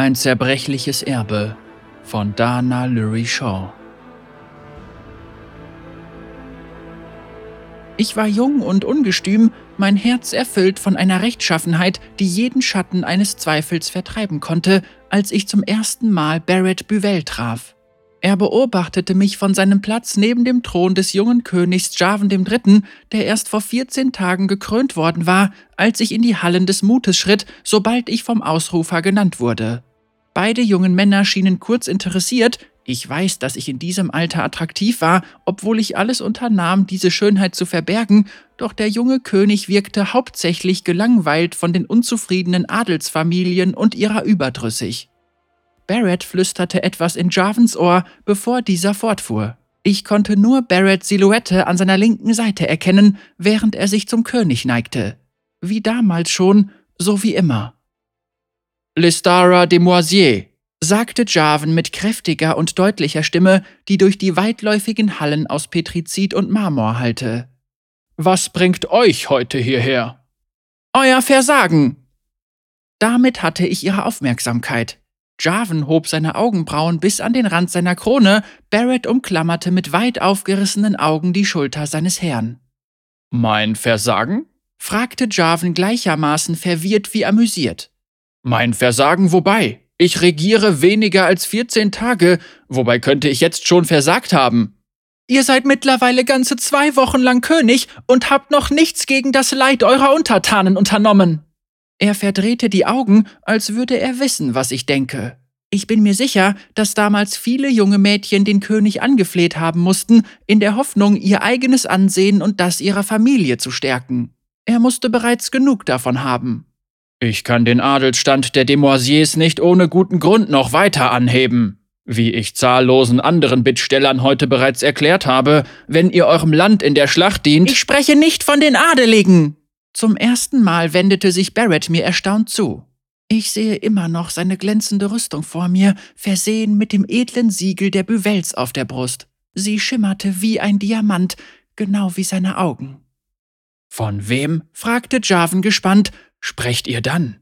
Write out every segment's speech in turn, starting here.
Ein zerbrechliches Erbe von Dana Lurie Shaw. Ich war jung und ungestüm, mein Herz erfüllt von einer Rechtschaffenheit, die jeden Schatten eines Zweifels vertreiben konnte, als ich zum ersten Mal Barrett Buvell traf. Er beobachtete mich von seinem Platz neben dem Thron des jungen Königs Javan III., der erst vor 14 Tagen gekrönt worden war, als ich in die Hallen des Mutes schritt, sobald ich vom Ausrufer genannt wurde. Beide jungen Männer schienen kurz interessiert, ich weiß, dass ich in diesem Alter attraktiv war, obwohl ich alles unternahm, diese Schönheit zu verbergen, doch der junge König wirkte hauptsächlich gelangweilt von den unzufriedenen Adelsfamilien und ihrer überdrüssig. Barrett flüsterte etwas in Javens Ohr, bevor dieser fortfuhr. Ich konnte nur Barretts Silhouette an seiner linken Seite erkennen, während er sich zum König neigte. Wie damals schon, so wie immer. Listara de Moisier, sagte Javan mit kräftiger und deutlicher Stimme, die durch die weitläufigen Hallen aus Petrizid und Marmor hallte. Was bringt euch heute hierher? Euer Versagen! Damit hatte ich ihre Aufmerksamkeit. Jarvan hob seine Augenbrauen bis an den Rand seiner Krone, Barrett umklammerte mit weit aufgerissenen Augen die Schulter seines Herrn. Mein Versagen? fragte Jarvan gleichermaßen verwirrt wie amüsiert. Mein Versagen wobei? Ich regiere weniger als 14 Tage, wobei könnte ich jetzt schon versagt haben. Ihr seid mittlerweile ganze zwei Wochen lang König und habt noch nichts gegen das Leid eurer Untertanen unternommen. Er verdrehte die Augen, als würde er wissen, was ich denke. Ich bin mir sicher, dass damals viele junge Mädchen den König angefleht haben mussten, in der Hoffnung, ihr eigenes Ansehen und das ihrer Familie zu stärken. Er musste bereits genug davon haben. Ich kann den Adelsstand der Demoisiers nicht ohne guten Grund noch weiter anheben. Wie ich zahllosen anderen Bittstellern heute bereits erklärt habe, wenn ihr eurem Land in der Schlacht dient. Ich spreche nicht von den Adeligen, zum ersten Mal wendete sich Barrett mir erstaunt zu. Ich sehe immer noch seine glänzende Rüstung vor mir, versehen mit dem edlen Siegel der Büvels auf der Brust. Sie schimmerte wie ein Diamant, genau wie seine Augen. Von wem? fragte Javan gespannt. Sprecht ihr dann?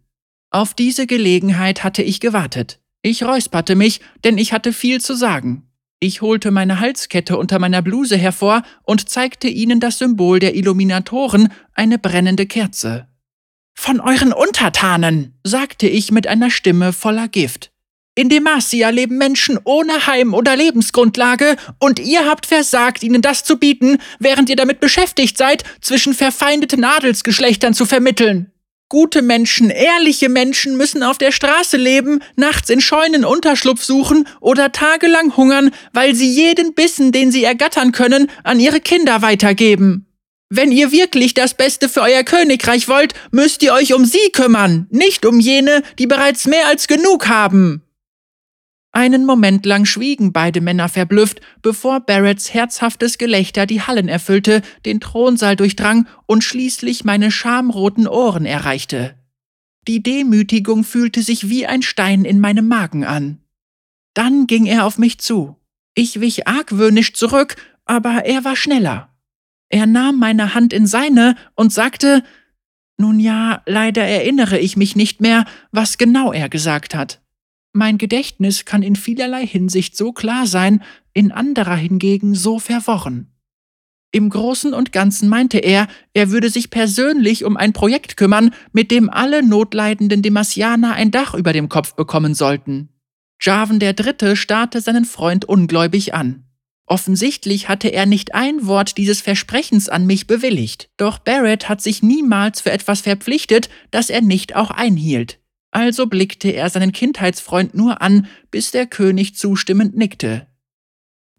Auf diese Gelegenheit hatte ich gewartet. Ich räusperte mich, denn ich hatte viel zu sagen. Ich holte meine Halskette unter meiner Bluse hervor und zeigte ihnen das Symbol der Illuminatoren, eine brennende Kerze. Von euren Untertanen, sagte ich mit einer Stimme voller Gift. In Demacia leben Menschen ohne Heim oder Lebensgrundlage, und ihr habt versagt, ihnen das zu bieten, während ihr damit beschäftigt seid, zwischen verfeindeten Adelsgeschlechtern zu vermitteln. Gute Menschen, ehrliche Menschen müssen auf der Straße leben, nachts in Scheunen Unterschlupf suchen oder tagelang hungern, weil sie jeden Bissen, den sie ergattern können, an ihre Kinder weitergeben. Wenn ihr wirklich das Beste für euer Königreich wollt, müsst ihr euch um sie kümmern, nicht um jene, die bereits mehr als genug haben. Einen Moment lang schwiegen beide Männer verblüfft, bevor Barretts herzhaftes Gelächter die Hallen erfüllte, den Thronsaal durchdrang und schließlich meine schamroten Ohren erreichte. Die Demütigung fühlte sich wie ein Stein in meinem Magen an. Dann ging er auf mich zu. Ich wich argwöhnisch zurück, aber er war schneller. Er nahm meine Hand in seine und sagte, nun ja, leider erinnere ich mich nicht mehr, was genau er gesagt hat. Mein Gedächtnis kann in vielerlei Hinsicht so klar sein, in anderer hingegen so verworren. Im Großen und Ganzen meinte er, er würde sich persönlich um ein Projekt kümmern, mit dem alle notleidenden Demasianer ein Dach über dem Kopf bekommen sollten. Javan der Dritte starrte seinen Freund ungläubig an. Offensichtlich hatte er nicht ein Wort dieses Versprechens an mich bewilligt, doch Barrett hat sich niemals für etwas verpflichtet, das er nicht auch einhielt. Also blickte er seinen Kindheitsfreund nur an, bis der König zustimmend nickte.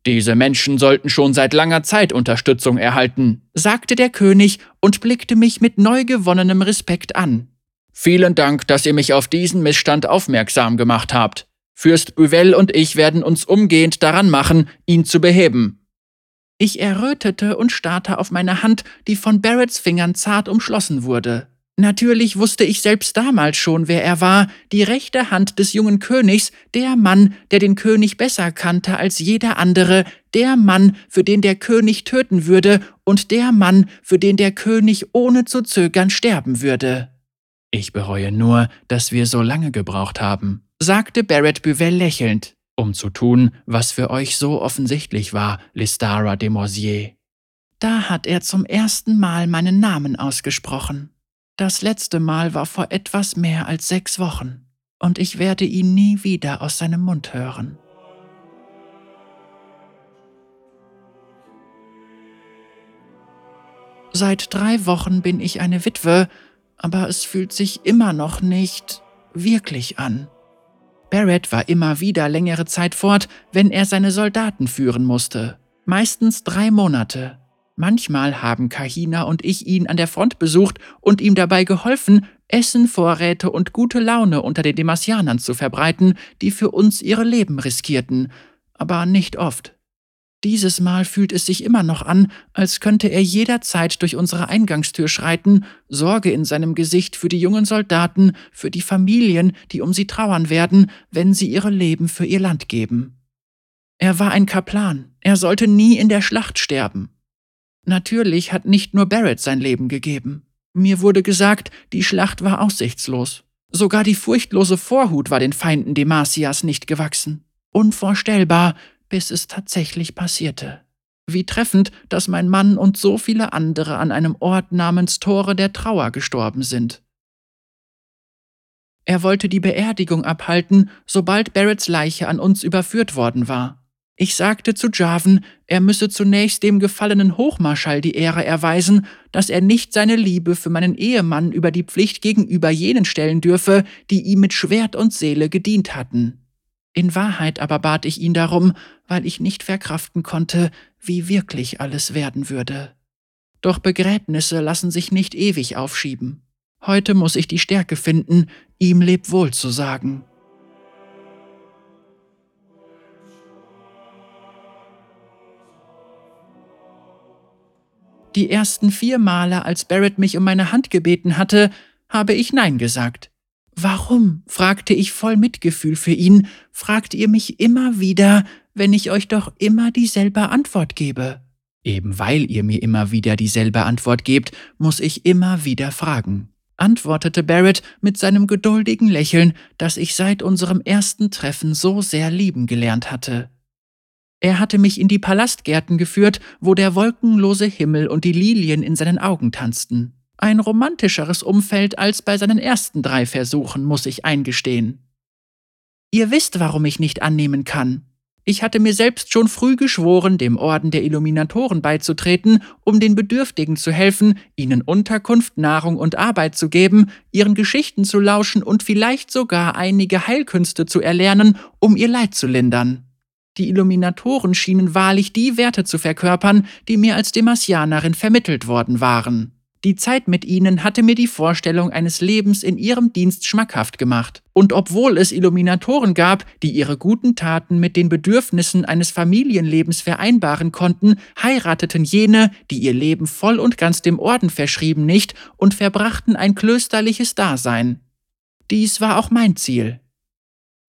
Diese Menschen sollten schon seit langer Zeit Unterstützung erhalten, sagte der König und blickte mich mit neu gewonnenem Respekt an. Vielen Dank, dass ihr mich auf diesen Missstand aufmerksam gemacht habt. Fürst Buvell und ich werden uns umgehend daran machen, ihn zu beheben. Ich errötete und starrte auf meine Hand, die von Barretts Fingern zart umschlossen wurde. Natürlich wusste ich selbst damals schon, wer er war, die rechte Hand des jungen Königs, der Mann, der den König besser kannte als jeder andere, der Mann, für den der König töten würde und der Mann, für den der König ohne zu zögern sterben würde. Ich bereue nur, dass wir so lange gebraucht haben, sagte Barrett Buvell lächelnd, um zu tun, was für euch so offensichtlich war, Listara de Morsier. Da hat er zum ersten Mal meinen Namen ausgesprochen. Das letzte Mal war vor etwas mehr als sechs Wochen, und ich werde ihn nie wieder aus seinem Mund hören. Seit drei Wochen bin ich eine Witwe, aber es fühlt sich immer noch nicht wirklich an. Barrett war immer wieder längere Zeit fort, wenn er seine Soldaten führen musste. Meistens drei Monate. Manchmal haben Kahina und ich ihn an der Front besucht und ihm dabei geholfen, Essen, Vorräte und gute Laune unter den Demasianern zu verbreiten, die für uns ihre Leben riskierten, aber nicht oft. Dieses Mal fühlt es sich immer noch an, als könnte er jederzeit durch unsere Eingangstür schreiten, Sorge in seinem Gesicht für die jungen Soldaten, für die Familien, die um sie trauern werden, wenn sie ihre Leben für ihr Land geben. Er war ein Kaplan, er sollte nie in der Schlacht sterben. Natürlich hat nicht nur Barrett sein Leben gegeben. Mir wurde gesagt, die Schlacht war aussichtslos. Sogar die furchtlose Vorhut war den Feinden Demasias nicht gewachsen. Unvorstellbar, bis es tatsächlich passierte. Wie treffend, dass mein Mann und so viele andere an einem Ort namens Tore der Trauer gestorben sind. Er wollte die Beerdigung abhalten, sobald Barretts Leiche an uns überführt worden war. Ich sagte zu Jarvan, er müsse zunächst dem gefallenen Hochmarschall die Ehre erweisen, dass er nicht seine Liebe für meinen Ehemann über die Pflicht gegenüber jenen stellen dürfe, die ihm mit Schwert und Seele gedient hatten. In Wahrheit aber bat ich ihn darum, weil ich nicht verkraften konnte, wie wirklich alles werden würde. Doch Begräbnisse lassen sich nicht ewig aufschieben. Heute muss ich die Stärke finden, ihm Lebwohl zu sagen. Die ersten vier Male, als Barrett mich um meine Hand gebeten hatte, habe ich Nein gesagt. Warum? fragte ich voll Mitgefühl für ihn, fragt ihr mich immer wieder, wenn ich euch doch immer dieselbe Antwort gebe? Eben weil ihr mir immer wieder dieselbe Antwort gebt, muss ich immer wieder fragen, antwortete Barrett mit seinem geduldigen Lächeln, das ich seit unserem ersten Treffen so sehr lieben gelernt hatte. Er hatte mich in die Palastgärten geführt, wo der wolkenlose Himmel und die Lilien in seinen Augen tanzten. Ein romantischeres Umfeld als bei seinen ersten drei Versuchen, muss ich eingestehen. Ihr wisst, warum ich nicht annehmen kann. Ich hatte mir selbst schon früh geschworen, dem Orden der Illuminatoren beizutreten, um den Bedürftigen zu helfen, ihnen Unterkunft, Nahrung und Arbeit zu geben, ihren Geschichten zu lauschen und vielleicht sogar einige Heilkünste zu erlernen, um ihr Leid zu lindern. Die Illuminatoren schienen wahrlich die Werte zu verkörpern, die mir als Demasianerin vermittelt worden waren. Die Zeit mit ihnen hatte mir die Vorstellung eines Lebens in ihrem Dienst schmackhaft gemacht. Und obwohl es Illuminatoren gab, die ihre guten Taten mit den Bedürfnissen eines Familienlebens vereinbaren konnten, heirateten jene, die ihr Leben voll und ganz dem Orden verschrieben, nicht und verbrachten ein klösterliches Dasein. Dies war auch mein Ziel.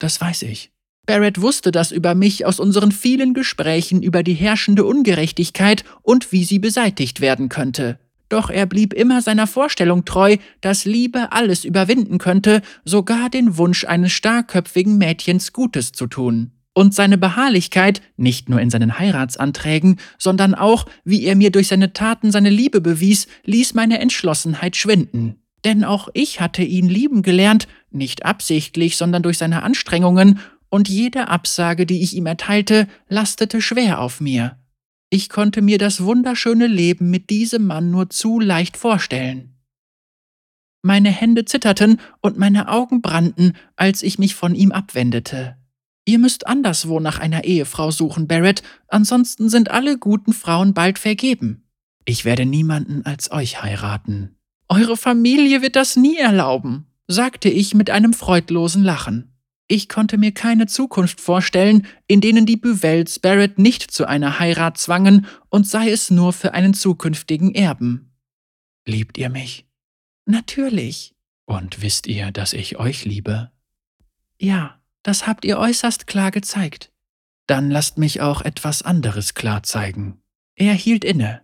Das weiß ich. Barrett wusste das über mich aus unseren vielen Gesprächen über die herrschende Ungerechtigkeit und wie sie beseitigt werden könnte. Doch er blieb immer seiner Vorstellung treu, dass Liebe alles überwinden könnte, sogar den Wunsch eines starkköpfigen Mädchens Gutes zu tun. Und seine Beharrlichkeit, nicht nur in seinen Heiratsanträgen, sondern auch, wie er mir durch seine Taten seine Liebe bewies, ließ meine Entschlossenheit schwinden. Denn auch ich hatte ihn lieben gelernt, nicht absichtlich, sondern durch seine Anstrengungen, und jede Absage, die ich ihm erteilte, lastete schwer auf mir. Ich konnte mir das wunderschöne Leben mit diesem Mann nur zu leicht vorstellen. Meine Hände zitterten und meine Augen brannten, als ich mich von ihm abwendete. Ihr müsst anderswo nach einer Ehefrau suchen, Barrett, ansonsten sind alle guten Frauen bald vergeben. Ich werde niemanden als euch heiraten. Eure Familie wird das nie erlauben, sagte ich mit einem freudlosen Lachen. Ich konnte mir keine Zukunft vorstellen, in denen die Buvels Barrett nicht zu einer Heirat zwangen und sei es nur für einen zukünftigen Erben. Liebt ihr mich? Natürlich. Und wisst ihr, dass ich euch liebe? Ja, das habt ihr äußerst klar gezeigt. Dann lasst mich auch etwas anderes klar zeigen. Er hielt inne.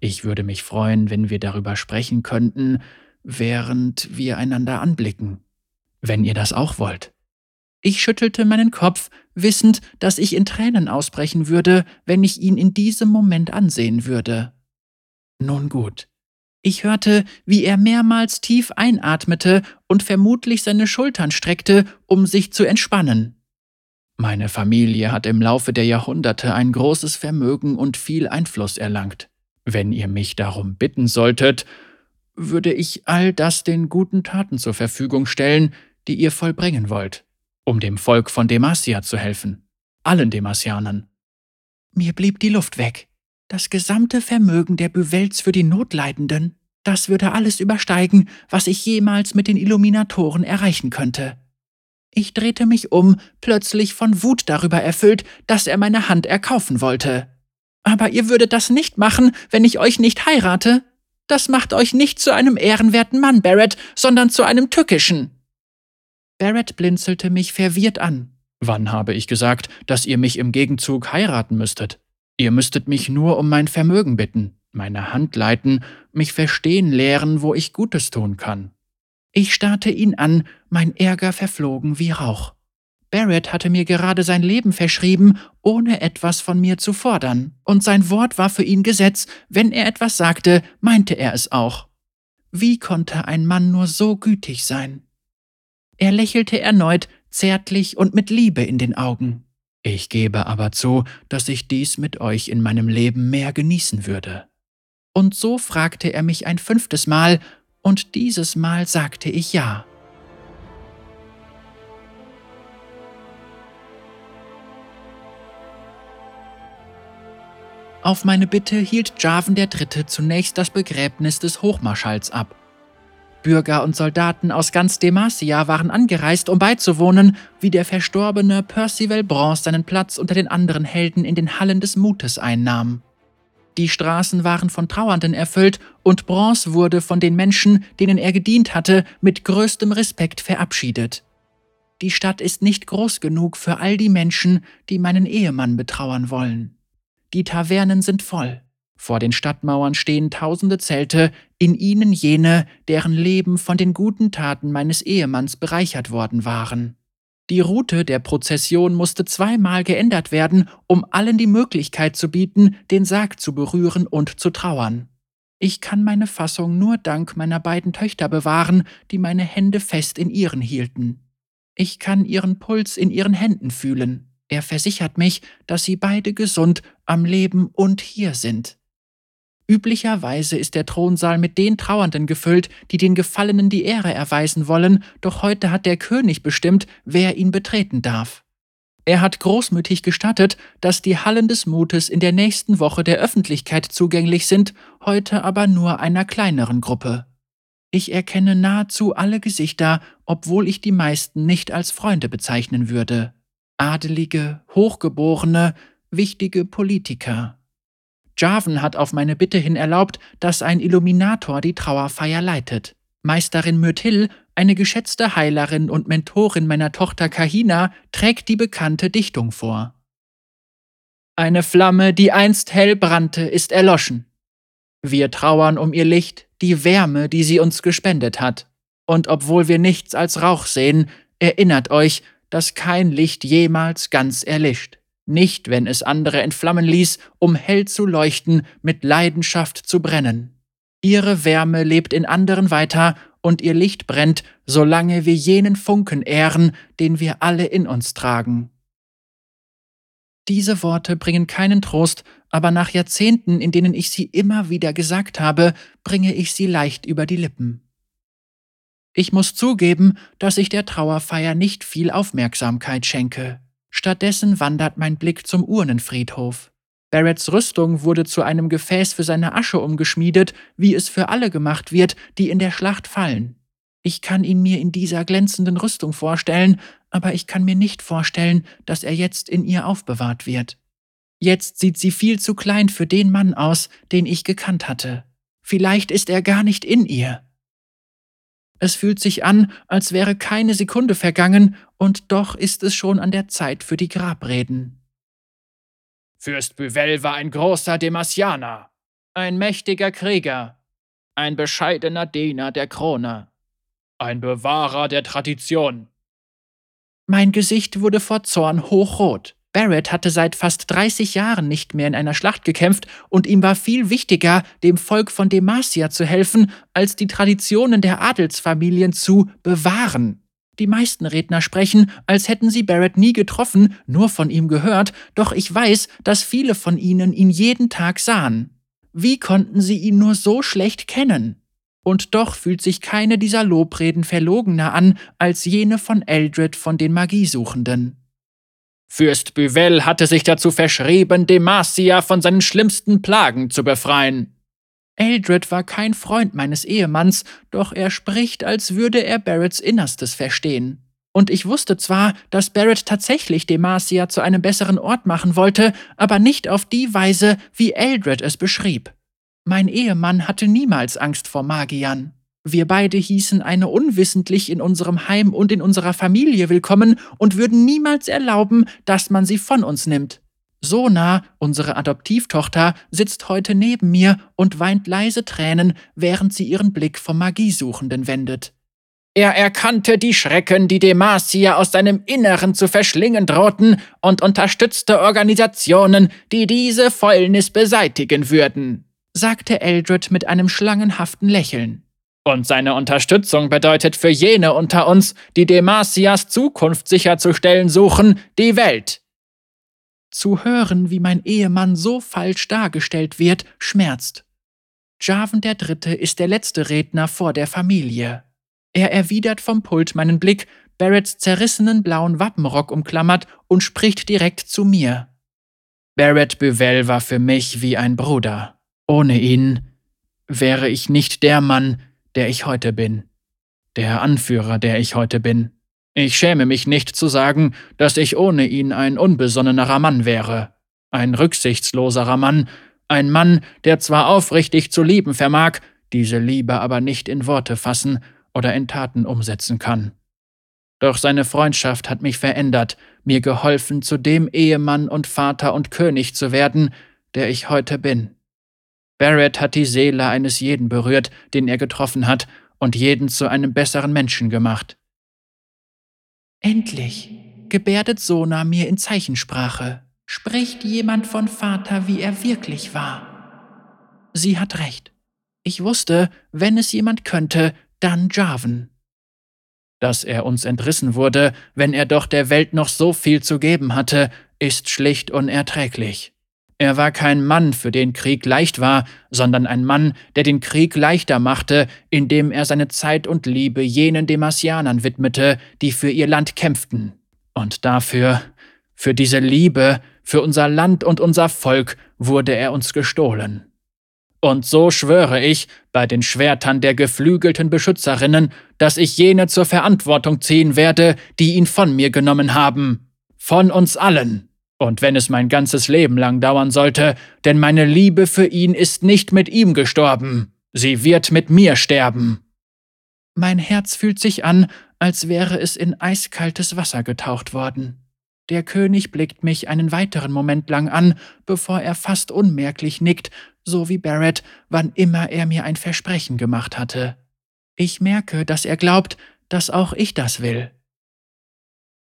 Ich würde mich freuen, wenn wir darüber sprechen könnten, während wir einander anblicken, wenn ihr das auch wollt. Ich schüttelte meinen Kopf, wissend, dass ich in Tränen ausbrechen würde, wenn ich ihn in diesem Moment ansehen würde. Nun gut. Ich hörte, wie er mehrmals tief einatmete und vermutlich seine Schultern streckte, um sich zu entspannen. Meine Familie hat im Laufe der Jahrhunderte ein großes Vermögen und viel Einfluss erlangt. Wenn ihr mich darum bitten solltet, würde ich all das den guten Taten zur Verfügung stellen, die ihr vollbringen wollt um dem Volk von Demacia zu helfen. Allen Demasianern. Mir blieb die Luft weg. Das gesamte Vermögen der Büvelts für die Notleidenden, das würde alles übersteigen, was ich jemals mit den Illuminatoren erreichen könnte. Ich drehte mich um, plötzlich von Wut darüber erfüllt, dass er meine Hand erkaufen wollte. Aber ihr würdet das nicht machen, wenn ich euch nicht heirate? Das macht euch nicht zu einem ehrenwerten Mann, Barrett, sondern zu einem tückischen. Barrett blinzelte mich verwirrt an. Wann habe ich gesagt, dass ihr mich im Gegenzug heiraten müsstet? Ihr müsstet mich nur um mein Vermögen bitten, meine Hand leiten, mich verstehen lehren, wo ich Gutes tun kann. Ich starrte ihn an, mein Ärger verflogen wie Rauch. Barrett hatte mir gerade sein Leben verschrieben, ohne etwas von mir zu fordern, und sein Wort war für ihn Gesetz, wenn er etwas sagte, meinte er es auch. Wie konnte ein Mann nur so gütig sein? Er lächelte erneut, zärtlich und mit Liebe in den Augen. Ich gebe aber zu, dass ich dies mit euch in meinem Leben mehr genießen würde. Und so fragte er mich ein fünftes Mal, und dieses Mal sagte ich ja. Auf meine Bitte hielt Javan III. zunächst das Begräbnis des Hochmarschalls ab. Bürger und Soldaten aus ganz Demacia waren angereist, um beizuwohnen, wie der verstorbene Percival Bronze seinen Platz unter den anderen Helden in den Hallen des Mutes einnahm. Die Straßen waren von Trauernden erfüllt und Bronze wurde von den Menschen, denen er gedient hatte, mit größtem Respekt verabschiedet. Die Stadt ist nicht groß genug für all die Menschen, die meinen Ehemann betrauern wollen. Die Tavernen sind voll. Vor den Stadtmauern stehen tausende Zelte, in ihnen jene, deren Leben von den guten Taten meines Ehemanns bereichert worden waren. Die Route der Prozession musste zweimal geändert werden, um allen die Möglichkeit zu bieten, den Sarg zu berühren und zu trauern. Ich kann meine Fassung nur dank meiner beiden Töchter bewahren, die meine Hände fest in ihren hielten. Ich kann ihren Puls in ihren Händen fühlen. Er versichert mich, dass sie beide gesund, am Leben und hier sind. Üblicherweise ist der Thronsaal mit den Trauernden gefüllt, die den Gefallenen die Ehre erweisen wollen, doch heute hat der König bestimmt, wer ihn betreten darf. Er hat großmütig gestattet, dass die Hallen des Mutes in der nächsten Woche der Öffentlichkeit zugänglich sind, heute aber nur einer kleineren Gruppe. Ich erkenne nahezu alle Gesichter, obwohl ich die meisten nicht als Freunde bezeichnen würde. Adelige, Hochgeborene, wichtige Politiker. Jarvan hat auf meine Bitte hin erlaubt, dass ein Illuminator die Trauerfeier leitet. Meisterin Myrtil, eine geschätzte Heilerin und Mentorin meiner Tochter Kahina, trägt die bekannte Dichtung vor. Eine Flamme, die einst hell brannte, ist erloschen. Wir trauern um ihr Licht, die Wärme, die sie uns gespendet hat. Und obwohl wir nichts als Rauch sehen, erinnert euch, dass kein Licht jemals ganz erlischt nicht wenn es andere entflammen ließ, um hell zu leuchten, mit Leidenschaft zu brennen. Ihre Wärme lebt in anderen weiter, und ihr Licht brennt, solange wir jenen Funken ehren, den wir alle in uns tragen. Diese Worte bringen keinen Trost, aber nach Jahrzehnten, in denen ich sie immer wieder gesagt habe, bringe ich sie leicht über die Lippen. Ich muss zugeben, dass ich der Trauerfeier nicht viel Aufmerksamkeit schenke. Stattdessen wandert mein Blick zum Urnenfriedhof. Barretts Rüstung wurde zu einem Gefäß für seine Asche umgeschmiedet, wie es für alle gemacht wird, die in der Schlacht fallen. Ich kann ihn mir in dieser glänzenden Rüstung vorstellen, aber ich kann mir nicht vorstellen, dass er jetzt in ihr aufbewahrt wird. Jetzt sieht sie viel zu klein für den Mann aus, den ich gekannt hatte. Vielleicht ist er gar nicht in ihr. Es fühlt sich an, als wäre keine Sekunde vergangen, und doch ist es schon an der Zeit für die Grabreden. Fürst Büvel war ein großer Demasianer, ein mächtiger Krieger, ein bescheidener Diener der Krone. Ein Bewahrer der Tradition. Mein Gesicht wurde vor Zorn hochrot. Barrett hatte seit fast 30 Jahren nicht mehr in einer Schlacht gekämpft und ihm war viel wichtiger, dem Volk von Demacia zu helfen, als die Traditionen der Adelsfamilien zu bewahren. Die meisten Redner sprechen, als hätten sie Barrett nie getroffen, nur von ihm gehört, doch ich weiß, dass viele von ihnen ihn jeden Tag sahen. Wie konnten sie ihn nur so schlecht kennen? Und doch fühlt sich keine dieser Lobreden verlogener an als jene von Eldred von den Magiesuchenden. Fürst Büvel hatte sich dazu verschrieben, Demacia von seinen schlimmsten Plagen zu befreien. Eldred war kein Freund meines Ehemanns, doch er spricht, als würde er Barretts Innerstes verstehen. Und ich wusste zwar, dass Barrett tatsächlich Demacia zu einem besseren Ort machen wollte, aber nicht auf die Weise, wie Eldred es beschrieb. Mein Ehemann hatte niemals Angst vor Magiern. Wir beide hießen eine unwissentlich in unserem Heim und in unserer Familie willkommen und würden niemals erlauben, dass man sie von uns nimmt. Sona, unsere Adoptivtochter, sitzt heute neben mir und weint leise Tränen, während sie ihren Blick vom Magiesuchenden wendet. Er erkannte die Schrecken, die Demacia aus seinem Inneren zu verschlingen drohten, und unterstützte Organisationen, die diese Fäulnis beseitigen würden, sagte Eldred mit einem schlangenhaften Lächeln. Und seine Unterstützung bedeutet für jene unter uns, die Demacias Zukunft sicherzustellen suchen, die Welt. Zu hören, wie mein Ehemann so falsch dargestellt wird, schmerzt. Jarvan der Dritte ist der letzte Redner vor der Familie. Er erwidert vom Pult meinen Blick, Barretts zerrissenen blauen Wappenrock umklammert und spricht direkt zu mir. Barrett Büvel war für mich wie ein Bruder. Ohne ihn wäre ich nicht der Mann, der ich heute bin. Der Anführer, der ich heute bin. Ich schäme mich nicht zu sagen, dass ich ohne ihn ein unbesonnenerer Mann wäre. Ein rücksichtsloserer Mann, ein Mann, der zwar aufrichtig zu lieben vermag, diese Liebe aber nicht in Worte fassen oder in Taten umsetzen kann. Doch seine Freundschaft hat mich verändert, mir geholfen, zu dem Ehemann und Vater und König zu werden, der ich heute bin. Barrett hat die Seele eines jeden berührt, den er getroffen hat, und jeden zu einem besseren Menschen gemacht. Endlich gebärdet Sona mir in Zeichensprache. Spricht jemand von Vater, wie er wirklich war. Sie hat recht. Ich wusste, wenn es jemand könnte, dann Jarvan. Dass er uns entrissen wurde, wenn er doch der Welt noch so viel zu geben hatte, ist schlicht unerträglich. Er war kein Mann, für den Krieg leicht war, sondern ein Mann, der den Krieg leichter machte, indem er seine Zeit und Liebe jenen Demasianern widmete, die für ihr Land kämpften. Und dafür, für diese Liebe, für unser Land und unser Volk, wurde er uns gestohlen. Und so schwöre ich, bei den Schwertern der geflügelten Beschützerinnen, dass ich jene zur Verantwortung ziehen werde, die ihn von mir genommen haben. Von uns allen. Und wenn es mein ganzes Leben lang dauern sollte, denn meine Liebe für ihn ist nicht mit ihm gestorben, sie wird mit mir sterben. Mein Herz fühlt sich an, als wäre es in eiskaltes Wasser getaucht worden. Der König blickt mich einen weiteren Moment lang an, bevor er fast unmerklich nickt, so wie Barrett, wann immer er mir ein Versprechen gemacht hatte. Ich merke, dass er glaubt, dass auch ich das will.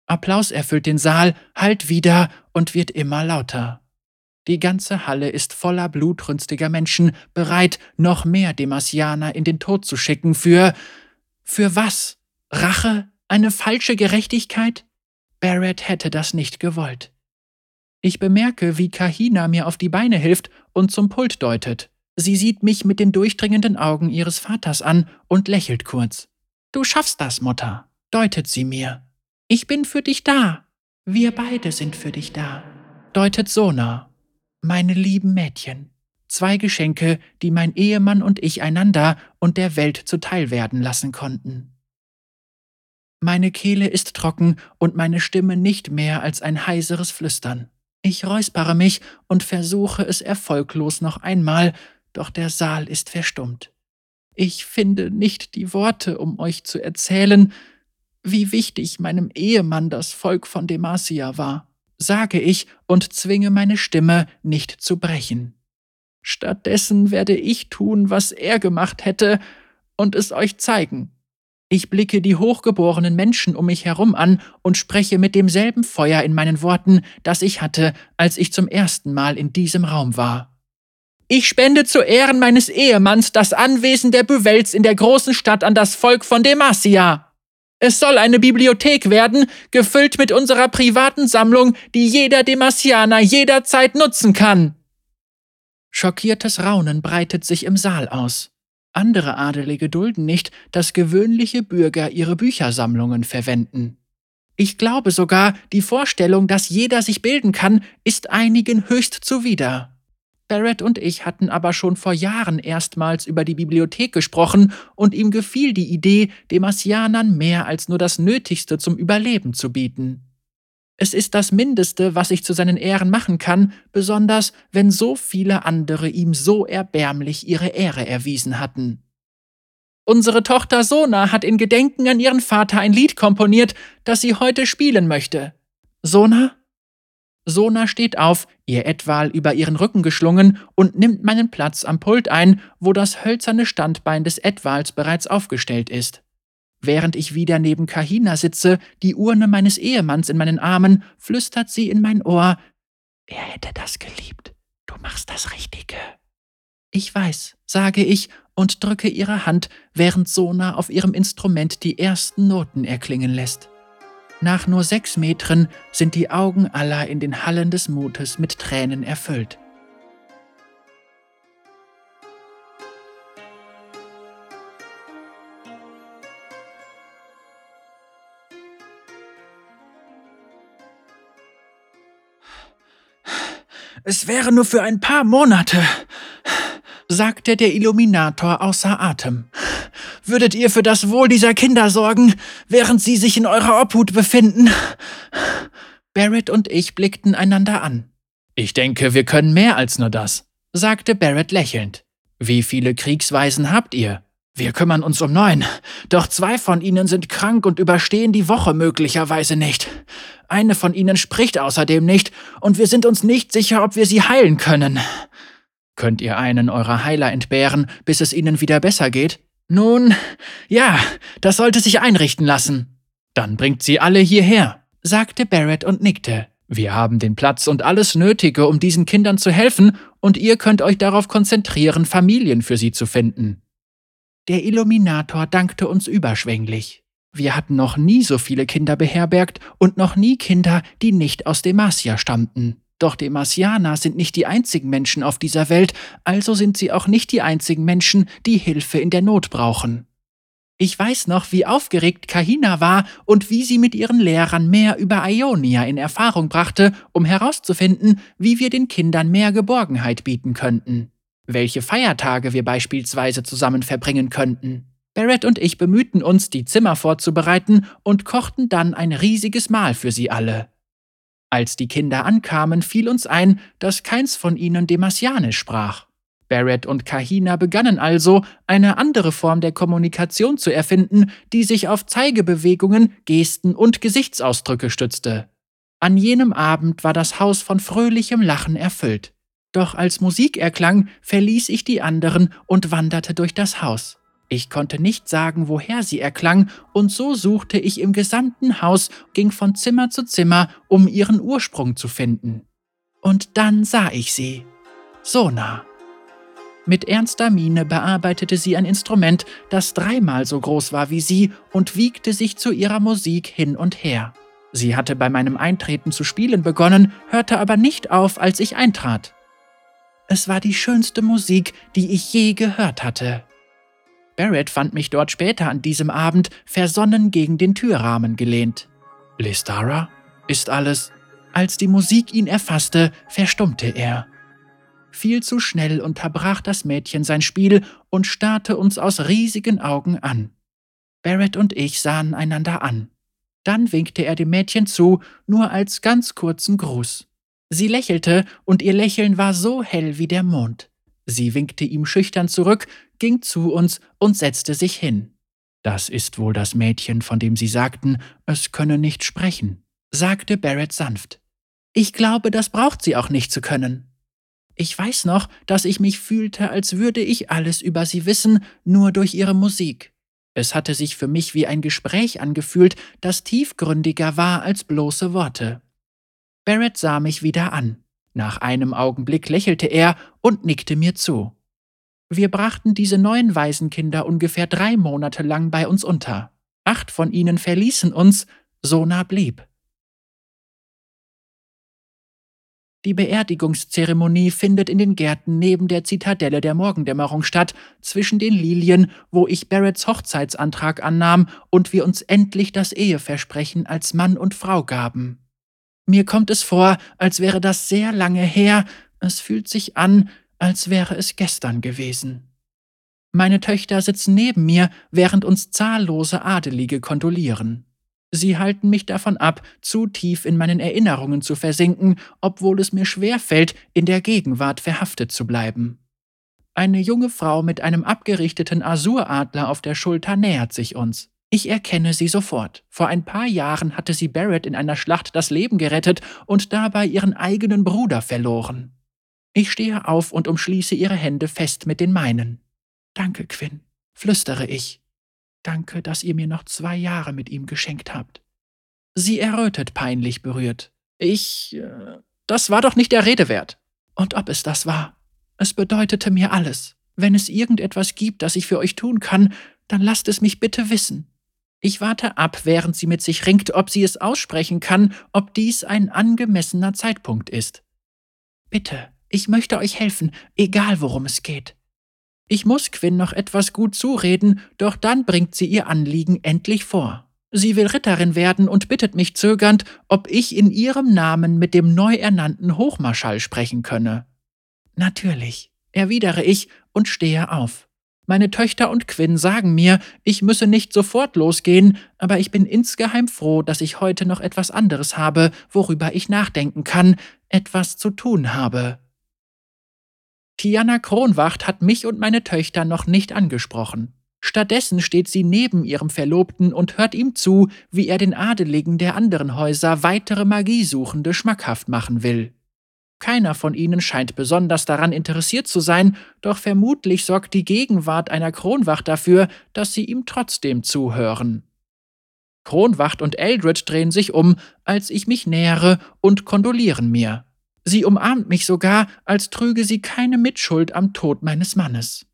Applaus erfüllt den Saal, hallt wieder und wird immer lauter. Die ganze Halle ist voller blutrünstiger Menschen, bereit, noch mehr Demasianer in den Tod zu schicken für. Für was? Rache? Eine falsche Gerechtigkeit? Barrett hätte das nicht gewollt. Ich bemerke, wie Kahina mir auf die Beine hilft und zum Pult deutet. Sie sieht mich mit den durchdringenden Augen ihres Vaters an und lächelt kurz. Du schaffst das, Mutter, deutet sie mir. Ich bin für dich da. Wir beide sind für dich da, deutet Sona. Meine lieben Mädchen. Zwei Geschenke, die mein Ehemann und ich einander und der Welt zuteil werden lassen konnten. Meine Kehle ist trocken und meine Stimme nicht mehr als ein heiseres Flüstern. Ich räuspere mich und versuche es erfolglos noch einmal, doch der Saal ist verstummt. Ich finde nicht die Worte, um euch zu erzählen, wie wichtig meinem Ehemann das Volk von Demacia war, sage ich und zwinge meine Stimme nicht zu brechen. Stattdessen werde ich tun, was er gemacht hätte, und es euch zeigen. Ich blicke die hochgeborenen Menschen um mich herum an und spreche mit demselben Feuer in meinen Worten, das ich hatte, als ich zum ersten Mal in diesem Raum war. Ich spende zu Ehren meines Ehemanns das Anwesen der Büvels in der großen Stadt an das Volk von Demacia. Es soll eine Bibliothek werden, gefüllt mit unserer privaten Sammlung, die jeder Demasianer jederzeit nutzen kann. Schockiertes Raunen breitet sich im Saal aus. Andere Adelige dulden nicht, dass gewöhnliche Bürger ihre Büchersammlungen verwenden. Ich glaube sogar, die Vorstellung, dass jeder sich bilden kann, ist einigen höchst zuwider. Barrett und ich hatten aber schon vor Jahren erstmals über die Bibliothek gesprochen und ihm gefiel die Idee, dem Asianern mehr als nur das Nötigste zum Überleben zu bieten. Es ist das Mindeste, was ich zu seinen Ehren machen kann, besonders wenn so viele andere ihm so erbärmlich ihre Ehre erwiesen hatten. Unsere Tochter Sona hat in Gedenken an ihren Vater ein Lied komponiert, das sie heute spielen möchte. Sona? Sona steht auf, ihr Etwal über ihren Rücken geschlungen und nimmt meinen Platz am Pult ein, wo das hölzerne Standbein des Etwals bereits aufgestellt ist. Während ich wieder neben Kahina sitze, die Urne meines Ehemanns in meinen Armen, flüstert sie in mein Ohr, er hätte das geliebt. Du machst das Richtige. Ich weiß, sage ich und drücke ihre Hand, während Sona auf ihrem Instrument die ersten Noten erklingen lässt. Nach nur sechs Metern sind die Augen aller in den Hallen des Mutes mit Tränen erfüllt. Es wäre nur für ein paar Monate, sagte der Illuminator außer Atem. Würdet ihr für das Wohl dieser Kinder sorgen, während sie sich in eurer Obhut befinden? Barrett und ich blickten einander an. Ich denke, wir können mehr als nur das, sagte Barrett lächelnd. Wie viele Kriegsweisen habt ihr? Wir kümmern uns um neun, doch zwei von ihnen sind krank und überstehen die Woche möglicherweise nicht. Eine von ihnen spricht außerdem nicht, und wir sind uns nicht sicher, ob wir sie heilen können. Könnt ihr einen eurer Heiler entbehren, bis es ihnen wieder besser geht? Nun, ja, das sollte sich einrichten lassen. Dann bringt sie alle hierher, sagte Barrett und nickte. Wir haben den Platz und alles Nötige, um diesen Kindern zu helfen, und ihr könnt euch darauf konzentrieren, Familien für sie zu finden. Der Illuminator dankte uns überschwänglich. Wir hatten noch nie so viele Kinder beherbergt und noch nie Kinder, die nicht aus Demacia stammten. Doch Demasianer sind nicht die einzigen Menschen auf dieser Welt, also sind sie auch nicht die einzigen Menschen, die Hilfe in der Not brauchen. Ich weiß noch, wie aufgeregt Kahina war und wie sie mit ihren Lehrern mehr über Ionia in Erfahrung brachte, um herauszufinden, wie wir den Kindern mehr Geborgenheit bieten könnten welche Feiertage wir beispielsweise zusammen verbringen könnten. Barrett und ich bemühten uns, die Zimmer vorzubereiten und kochten dann ein riesiges Mahl für sie alle. Als die Kinder ankamen, fiel uns ein, dass keins von ihnen Demasianisch sprach. Barrett und Kahina begannen also, eine andere Form der Kommunikation zu erfinden, die sich auf Zeigebewegungen, Gesten und Gesichtsausdrücke stützte. An jenem Abend war das Haus von fröhlichem Lachen erfüllt. Doch als Musik erklang, verließ ich die anderen und wanderte durch das Haus. Ich konnte nicht sagen, woher sie erklang, und so suchte ich im gesamten Haus, ging von Zimmer zu Zimmer, um ihren Ursprung zu finden. Und dann sah ich sie. Sona. Mit ernster Miene bearbeitete sie ein Instrument, das dreimal so groß war wie sie, und wiegte sich zu ihrer Musik hin und her. Sie hatte bei meinem Eintreten zu spielen begonnen, hörte aber nicht auf, als ich eintrat. Es war die schönste Musik, die ich je gehört hatte. Barrett fand mich dort später an diesem Abend versonnen gegen den Türrahmen gelehnt. Listara? Ist alles? Als die Musik ihn erfasste, verstummte er. Viel zu schnell unterbrach das Mädchen sein Spiel und starrte uns aus riesigen Augen an. Barrett und ich sahen einander an. Dann winkte er dem Mädchen zu, nur als ganz kurzen Gruß. Sie lächelte, und ihr Lächeln war so hell wie der Mond. Sie winkte ihm schüchtern zurück, ging zu uns und setzte sich hin. Das ist wohl das Mädchen, von dem Sie sagten, es könne nicht sprechen, sagte Barrett sanft. Ich glaube, das braucht sie auch nicht zu können. Ich weiß noch, dass ich mich fühlte, als würde ich alles über sie wissen, nur durch ihre Musik. Es hatte sich für mich wie ein Gespräch angefühlt, das tiefgründiger war als bloße Worte. Barrett sah mich wieder an. Nach einem Augenblick lächelte er und nickte mir zu. Wir brachten diese neuen Waisenkinder ungefähr drei Monate lang bei uns unter. Acht von ihnen verließen uns, Sona blieb. Die Beerdigungszeremonie findet in den Gärten neben der Zitadelle der Morgendämmerung statt, zwischen den Lilien, wo ich Barretts Hochzeitsantrag annahm und wir uns endlich das Eheversprechen als Mann und Frau gaben. Mir kommt es vor, als wäre das sehr lange her, es fühlt sich an, als wäre es gestern gewesen. Meine Töchter sitzen neben mir, während uns zahllose Adelige kondolieren. Sie halten mich davon ab, zu tief in meinen Erinnerungen zu versinken, obwohl es mir schwer fällt, in der Gegenwart verhaftet zu bleiben. Eine junge Frau mit einem abgerichteten Azuradler auf der Schulter nähert sich uns. Ich erkenne sie sofort. Vor ein paar Jahren hatte sie Barrett in einer Schlacht das Leben gerettet und dabei ihren eigenen Bruder verloren. Ich stehe auf und umschließe ihre Hände fest mit den meinen. Danke, Quinn, flüstere ich. Danke, dass ihr mir noch zwei Jahre mit ihm geschenkt habt. Sie errötet peinlich berührt. Ich. Äh, das war doch nicht der Rede wert. Und ob es das war. Es bedeutete mir alles. Wenn es irgendetwas gibt, das ich für euch tun kann, dann lasst es mich bitte wissen. Ich warte ab, während sie mit sich ringt, ob sie es aussprechen kann, ob dies ein angemessener Zeitpunkt ist. Bitte, ich möchte euch helfen, egal worum es geht. Ich muss Quinn noch etwas gut zureden, doch dann bringt sie ihr Anliegen endlich vor. Sie will Ritterin werden und bittet mich zögernd, ob ich in ihrem Namen mit dem neu ernannten Hochmarschall sprechen könne. Natürlich, erwidere ich und stehe auf. Meine Töchter und Quinn sagen mir, ich müsse nicht sofort losgehen, aber ich bin insgeheim froh, dass ich heute noch etwas anderes habe, worüber ich nachdenken kann, etwas zu tun habe. Tiana Kronwacht hat mich und meine Töchter noch nicht angesprochen. Stattdessen steht sie neben ihrem Verlobten und hört ihm zu, wie er den Adeligen der anderen Häuser weitere Magiesuchende schmackhaft machen will. Keiner von ihnen scheint besonders daran interessiert zu sein, doch vermutlich sorgt die Gegenwart einer Kronwacht dafür, dass sie ihm trotzdem zuhören. Kronwacht und Eldred drehen sich um, als ich mich nähere und kondolieren mir. Sie umarmt mich sogar, als trüge sie keine Mitschuld am Tod meines Mannes.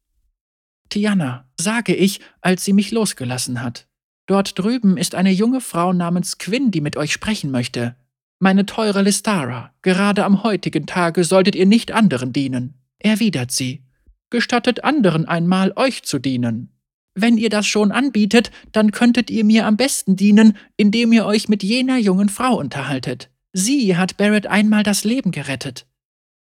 Tiana, sage ich, als sie mich losgelassen hat. Dort drüben ist eine junge Frau namens Quinn, die mit euch sprechen möchte. Meine teure Listara, gerade am heutigen Tage solltet ihr nicht anderen dienen. Erwidert sie. Gestattet anderen einmal, euch zu dienen. Wenn ihr das schon anbietet, dann könntet ihr mir am besten dienen, indem ihr euch mit jener jungen Frau unterhaltet. Sie hat Barrett einmal das Leben gerettet.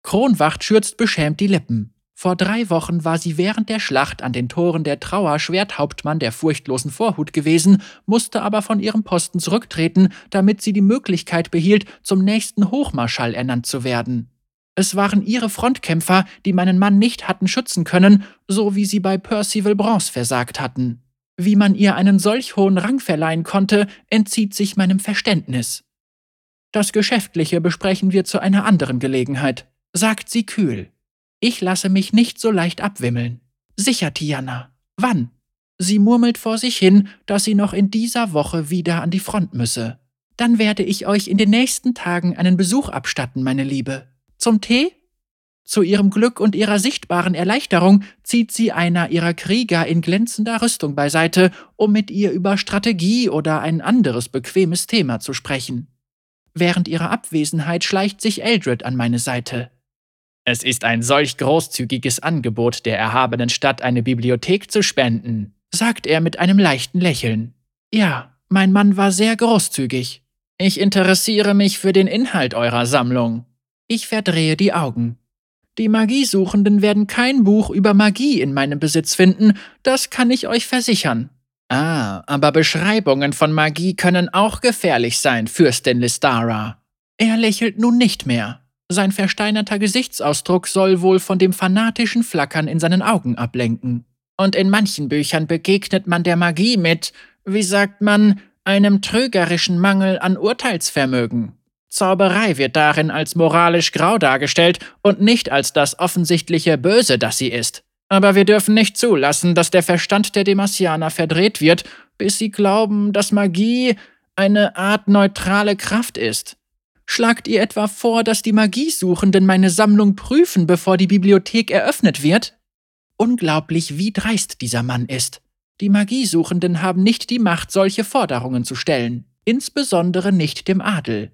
Kronwacht schürzt beschämt die Lippen. Vor drei Wochen war sie während der Schlacht an den Toren der Trauer Schwerthauptmann der furchtlosen Vorhut gewesen, musste aber von ihrem Posten zurücktreten, damit sie die Möglichkeit behielt, zum nächsten Hochmarschall ernannt zu werden. Es waren ihre Frontkämpfer, die meinen Mann nicht hatten schützen können, so wie sie bei Percival Bronze versagt hatten. Wie man ihr einen solch hohen Rang verleihen konnte, entzieht sich meinem Verständnis. Das Geschäftliche besprechen wir zu einer anderen Gelegenheit, sagt sie kühl. Ich lasse mich nicht so leicht abwimmeln. Sicher, Tiana. Wann? Sie murmelt vor sich hin, dass sie noch in dieser Woche wieder an die Front müsse. Dann werde ich euch in den nächsten Tagen einen Besuch abstatten, meine Liebe. Zum Tee? Zu ihrem Glück und ihrer sichtbaren Erleichterung zieht sie einer ihrer Krieger in glänzender Rüstung beiseite, um mit ihr über Strategie oder ein anderes bequemes Thema zu sprechen. Während ihrer Abwesenheit schleicht sich Eldred an meine Seite. Es ist ein solch großzügiges Angebot der erhabenen Stadt, eine Bibliothek zu spenden, sagt er mit einem leichten Lächeln. Ja, mein Mann war sehr großzügig. Ich interessiere mich für den Inhalt eurer Sammlung. Ich verdrehe die Augen. Die Magiesuchenden werden kein Buch über Magie in meinem Besitz finden, das kann ich euch versichern. Ah, aber Beschreibungen von Magie können auch gefährlich sein, Fürstin Listara. Er lächelt nun nicht mehr. Sein versteinerter Gesichtsausdruck soll wohl von dem fanatischen Flackern in seinen Augen ablenken. Und in manchen Büchern begegnet man der Magie mit, wie sagt man, einem trügerischen Mangel an Urteilsvermögen. Zauberei wird darin als moralisch grau dargestellt und nicht als das offensichtliche Böse, das sie ist. Aber wir dürfen nicht zulassen, dass der Verstand der Demasianer verdreht wird, bis sie glauben, dass Magie eine Art neutrale Kraft ist. Schlagt ihr etwa vor, dass die Magiesuchenden meine Sammlung prüfen, bevor die Bibliothek eröffnet wird? Unglaublich, wie dreist dieser Mann ist. Die Magiesuchenden haben nicht die Macht, solche Forderungen zu stellen, insbesondere nicht dem Adel.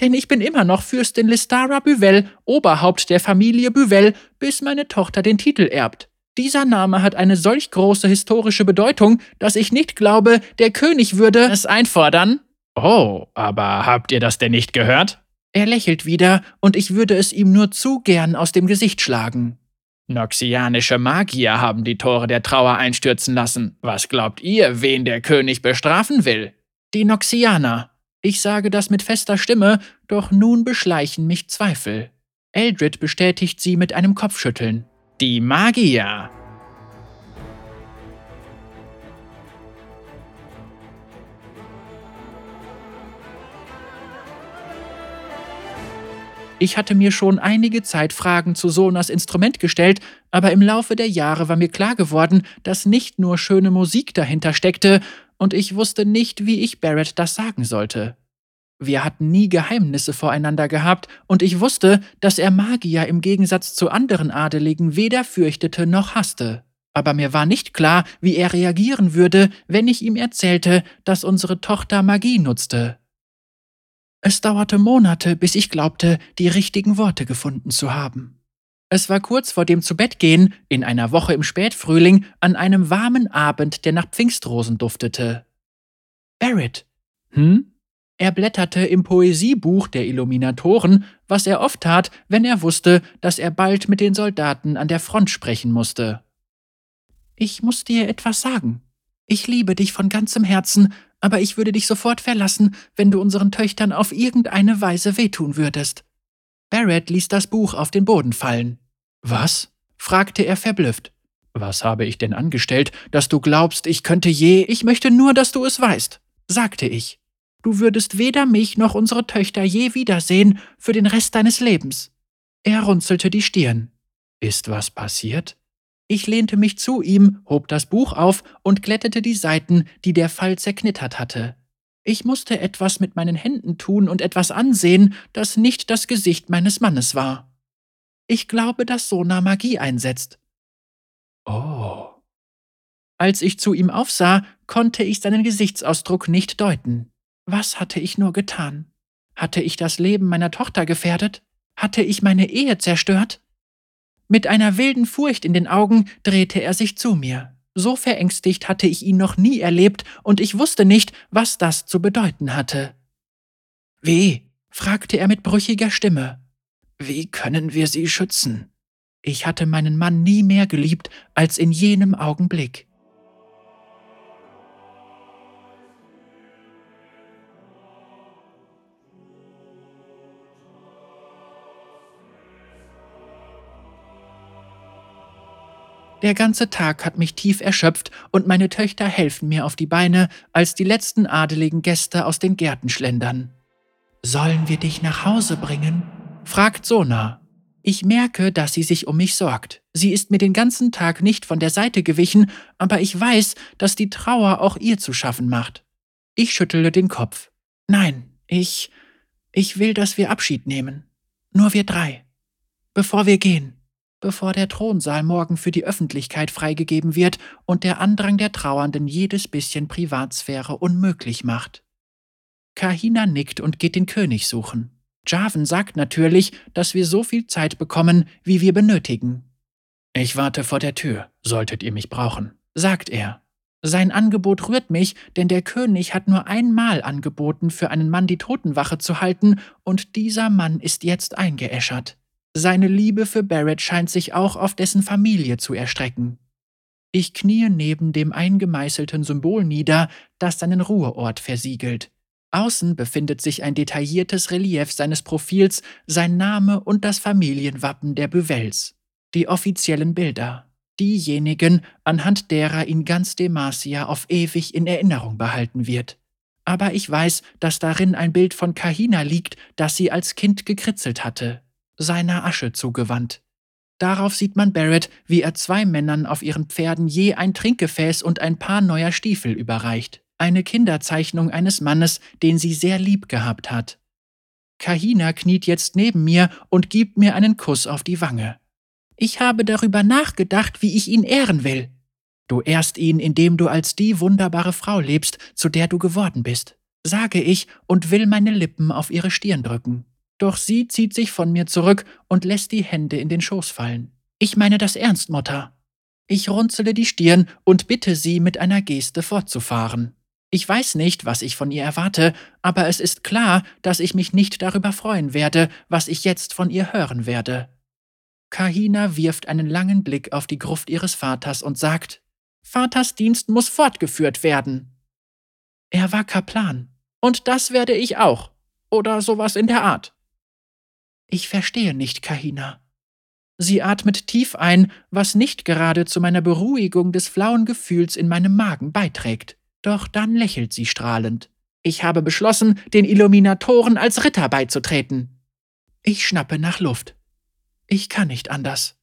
Denn ich bin immer noch Fürstin Listara Büvel, Oberhaupt der Familie Büvel, bis meine Tochter den Titel erbt. Dieser Name hat eine solch große historische Bedeutung, dass ich nicht glaube, der König würde es einfordern. Oh, aber habt ihr das denn nicht gehört? Er lächelt wieder, und ich würde es ihm nur zu gern aus dem Gesicht schlagen. Noxianische Magier haben die Tore der Trauer einstürzen lassen. Was glaubt ihr, wen der König bestrafen will? Die Noxianer. Ich sage das mit fester Stimme, doch nun beschleichen mich Zweifel. Eldred bestätigt sie mit einem Kopfschütteln. Die Magier. Ich hatte mir schon einige Zeit Fragen zu Sonas Instrument gestellt, aber im Laufe der Jahre war mir klar geworden, dass nicht nur schöne Musik dahinter steckte, und ich wusste nicht, wie ich Barrett das sagen sollte. Wir hatten nie Geheimnisse voreinander gehabt, und ich wusste, dass er Magier im Gegensatz zu anderen Adeligen weder fürchtete noch hasste. Aber mir war nicht klar, wie er reagieren würde, wenn ich ihm erzählte, dass unsere Tochter Magie nutzte. Es dauerte Monate, bis ich glaubte, die richtigen Worte gefunden zu haben. Es war kurz vor dem Zubettgehen, in einer Woche im Spätfrühling, an einem warmen Abend, der nach Pfingstrosen duftete. Barrett. Hm? Er blätterte im Poesiebuch der Illuminatoren, was er oft tat, wenn er wusste, dass er bald mit den Soldaten an der Front sprechen musste. Ich muss dir etwas sagen. Ich liebe dich von ganzem Herzen, aber ich würde dich sofort verlassen, wenn du unseren Töchtern auf irgendeine Weise wehtun würdest. Barrett ließ das Buch auf den Boden fallen. Was? fragte er verblüfft. Was habe ich denn angestellt, dass du glaubst, ich könnte je. Ich möchte nur, dass du es weißt, sagte ich. Du würdest weder mich noch unsere Töchter je wiedersehen für den Rest deines Lebens. Er runzelte die Stirn. Ist was passiert? Ich lehnte mich zu ihm, hob das Buch auf und glättete die Seiten, die der Fall zerknittert hatte. Ich musste etwas mit meinen Händen tun und etwas ansehen, das nicht das Gesicht meines Mannes war. Ich glaube, dass Sona Magie einsetzt. Oh. Als ich zu ihm aufsah, konnte ich seinen Gesichtsausdruck nicht deuten. Was hatte ich nur getan? Hatte ich das Leben meiner Tochter gefährdet? Hatte ich meine Ehe zerstört? Mit einer wilden Furcht in den Augen drehte er sich zu mir. So verängstigt hatte ich ihn noch nie erlebt, und ich wusste nicht, was das zu bedeuten hatte. Wie? fragte er mit brüchiger Stimme. Wie können wir sie schützen? Ich hatte meinen Mann nie mehr geliebt als in jenem Augenblick. Der ganze Tag hat mich tief erschöpft und meine Töchter helfen mir auf die Beine, als die letzten adeligen Gäste aus den Gärten schlendern. Sollen wir dich nach Hause bringen? fragt Sona. Ich merke, dass sie sich um mich sorgt. Sie ist mir den ganzen Tag nicht von der Seite gewichen, aber ich weiß, dass die Trauer auch ihr zu schaffen macht. Ich schüttelte den Kopf. Nein, ich. Ich will, dass wir Abschied nehmen. Nur wir drei. Bevor wir gehen bevor der Thronsaal morgen für die Öffentlichkeit freigegeben wird und der Andrang der Trauernden jedes bisschen Privatsphäre unmöglich macht. Kahina nickt und geht den König suchen. Javen sagt natürlich, dass wir so viel Zeit bekommen, wie wir benötigen. Ich warte vor der Tür, solltet ihr mich brauchen, sagt er. Sein Angebot rührt mich, denn der König hat nur einmal angeboten, für einen Mann die Totenwache zu halten, und dieser Mann ist jetzt eingeäschert. Seine Liebe für Barrett scheint sich auch auf dessen Familie zu erstrecken. Ich kniee neben dem eingemeißelten Symbol nieder, das seinen Ruheort versiegelt. Außen befindet sich ein detailliertes Relief seines Profils, sein Name und das Familienwappen der Buvels. Die offiziellen Bilder. Diejenigen, anhand derer ihn ganz Demacia auf ewig in Erinnerung behalten wird. Aber ich weiß, dass darin ein Bild von Kahina liegt, das sie als Kind gekritzelt hatte, seiner Asche zugewandt. Darauf sieht man Barrett, wie er zwei Männern auf ihren Pferden je ein Trinkgefäß und ein paar neuer Stiefel überreicht. Eine Kinderzeichnung eines Mannes, den sie sehr lieb gehabt hat. Kahina kniet jetzt neben mir und gibt mir einen Kuss auf die Wange. Ich habe darüber nachgedacht, wie ich ihn ehren will. Du ehrst ihn, indem du als die wunderbare Frau lebst, zu der du geworden bist, sage ich und will meine Lippen auf ihre Stirn drücken. Doch sie zieht sich von mir zurück und lässt die Hände in den Schoß fallen. Ich meine das ernst, Mutter. Ich runzele die Stirn und bitte sie, mit einer Geste fortzufahren. Ich weiß nicht, was ich von ihr erwarte, aber es ist klar, dass ich mich nicht darüber freuen werde, was ich jetzt von ihr hören werde. Kahina wirft einen langen Blick auf die Gruft ihres Vaters und sagt, Vaters Dienst muss fortgeführt werden. Er war Kaplan. Und das werde ich auch. Oder sowas in der Art. Ich verstehe nicht, Kahina. Sie atmet tief ein, was nicht gerade zu meiner Beruhigung des flauen Gefühls in meinem Magen beiträgt. Doch dann lächelt sie strahlend. Ich habe beschlossen, den Illuminatoren als Ritter beizutreten. Ich schnappe nach Luft. Ich kann nicht anders.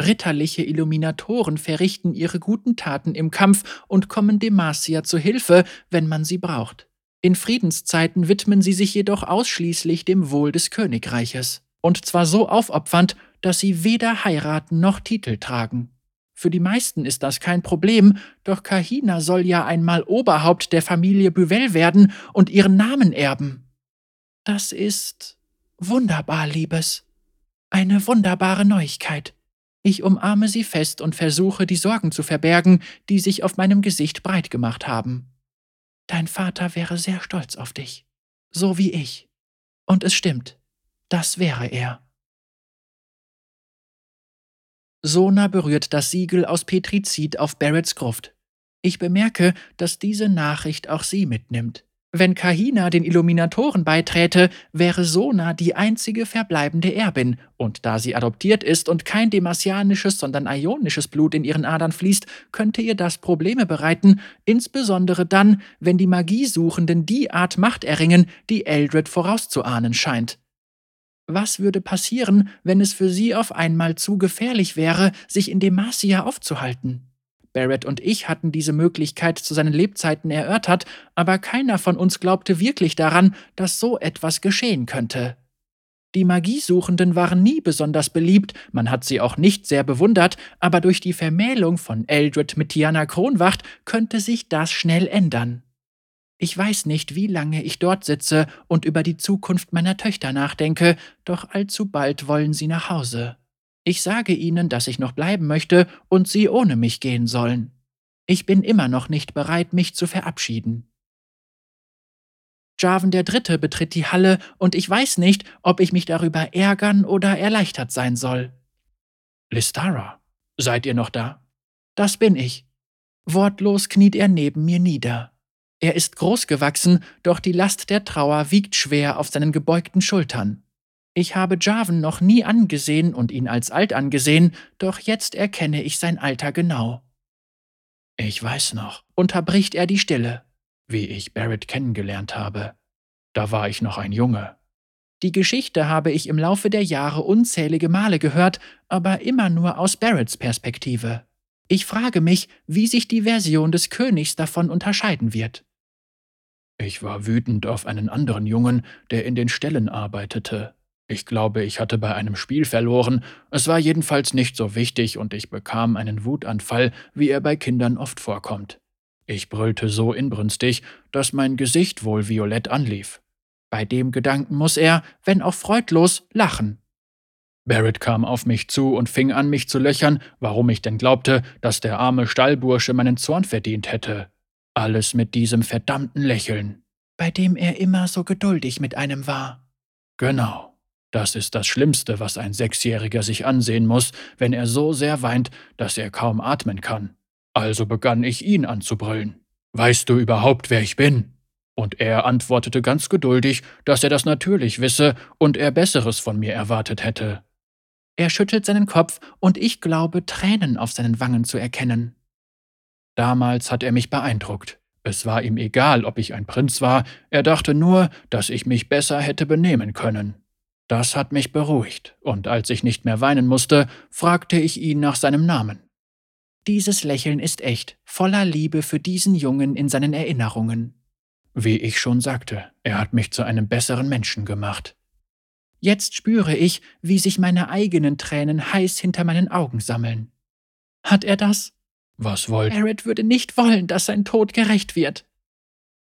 Ritterliche Illuminatoren verrichten ihre guten Taten im Kampf und kommen Demacia zu Hilfe, wenn man sie braucht. In Friedenszeiten widmen sie sich jedoch ausschließlich dem Wohl des Königreiches. Und zwar so aufopfernd, dass sie weder heiraten noch Titel tragen. Für die meisten ist das kein Problem, doch Kahina soll ja einmal Oberhaupt der Familie Büvel werden und ihren Namen erben. Das ist wunderbar, Liebes. Eine wunderbare Neuigkeit. Ich umarme sie fest und versuche, die Sorgen zu verbergen, die sich auf meinem Gesicht breit gemacht haben. Dein Vater wäre sehr stolz auf dich, so wie ich. Und es stimmt, das wäre er. Sona berührt das Siegel aus Petrizid auf Barretts Gruft. Ich bemerke, dass diese Nachricht auch sie mitnimmt. Wenn Kahina den Illuminatoren beiträte, wäre Sona die einzige verbleibende Erbin, und da sie adoptiert ist und kein demasianisches, sondern ionisches Blut in ihren Adern fließt, könnte ihr das Probleme bereiten, insbesondere dann, wenn die Magiesuchenden die Art Macht erringen, die Eldred vorauszuahnen scheint. Was würde passieren, wenn es für sie auf einmal zu gefährlich wäre, sich in Demacia aufzuhalten? Barrett und ich hatten diese Möglichkeit zu seinen Lebzeiten erörtert, aber keiner von uns glaubte wirklich daran, dass so etwas geschehen könnte. Die Magiesuchenden waren nie besonders beliebt, man hat sie auch nicht sehr bewundert, aber durch die Vermählung von Eldred mit Tiana Kronwacht könnte sich das schnell ändern. Ich weiß nicht, wie lange ich dort sitze und über die Zukunft meiner Töchter nachdenke, doch allzu bald wollen sie nach Hause. Ich sage ihnen, dass ich noch bleiben möchte und sie ohne mich gehen sollen. Ich bin immer noch nicht bereit, mich zu verabschieden. Jarvan der Dritte betritt die Halle und ich weiß nicht, ob ich mich darüber ärgern oder erleichtert sein soll. Listara, seid ihr noch da? Das bin ich. Wortlos kniet er neben mir nieder. Er ist groß gewachsen, doch die Last der Trauer wiegt schwer auf seinen gebeugten Schultern. Ich habe Jarvan noch nie angesehen und ihn als alt angesehen, doch jetzt erkenne ich sein Alter genau. Ich weiß noch, unterbricht er die Stille, wie ich Barrett kennengelernt habe. Da war ich noch ein Junge. Die Geschichte habe ich im Laufe der Jahre unzählige Male gehört, aber immer nur aus Barretts Perspektive. Ich frage mich, wie sich die Version des Königs davon unterscheiden wird. Ich war wütend auf einen anderen Jungen, der in den Ställen arbeitete. Ich glaube, ich hatte bei einem Spiel verloren, es war jedenfalls nicht so wichtig und ich bekam einen Wutanfall, wie er bei Kindern oft vorkommt. Ich brüllte so inbrünstig, dass mein Gesicht wohl violett anlief. Bei dem Gedanken muss er, wenn auch freudlos, lachen. Barrett kam auf mich zu und fing an, mich zu löchern, warum ich denn glaubte, dass der arme Stallbursche meinen Zorn verdient hätte. Alles mit diesem verdammten Lächeln. Bei dem er immer so geduldig mit einem war. Genau. Das ist das Schlimmste, was ein Sechsjähriger sich ansehen muss, wenn er so sehr weint, dass er kaum atmen kann. Also begann ich ihn anzubrüllen. Weißt du überhaupt, wer ich bin? Und er antwortete ganz geduldig, dass er das natürlich wisse und er Besseres von mir erwartet hätte. Er schüttelt seinen Kopf und ich glaube, Tränen auf seinen Wangen zu erkennen. Damals hat er mich beeindruckt. Es war ihm egal, ob ich ein Prinz war, er dachte nur, dass ich mich besser hätte benehmen können. Das hat mich beruhigt, und als ich nicht mehr weinen musste, fragte ich ihn nach seinem Namen. Dieses Lächeln ist echt, voller Liebe für diesen Jungen in seinen Erinnerungen. Wie ich schon sagte, er hat mich zu einem besseren Menschen gemacht. Jetzt spüre ich, wie sich meine eigenen Tränen heiß hinter meinen Augen sammeln. Hat er das? Was wollt? Barrett würde nicht wollen, dass sein Tod gerecht wird.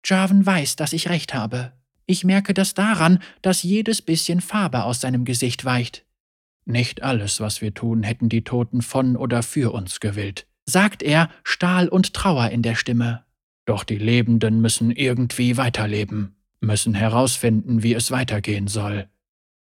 Jarvan weiß, dass ich recht habe. Ich merke das daran, dass jedes bisschen Farbe aus seinem Gesicht weicht. Nicht alles, was wir tun, hätten die Toten von oder für uns gewillt, sagt er, Stahl und Trauer in der Stimme. Doch die Lebenden müssen irgendwie weiterleben, müssen herausfinden, wie es weitergehen soll.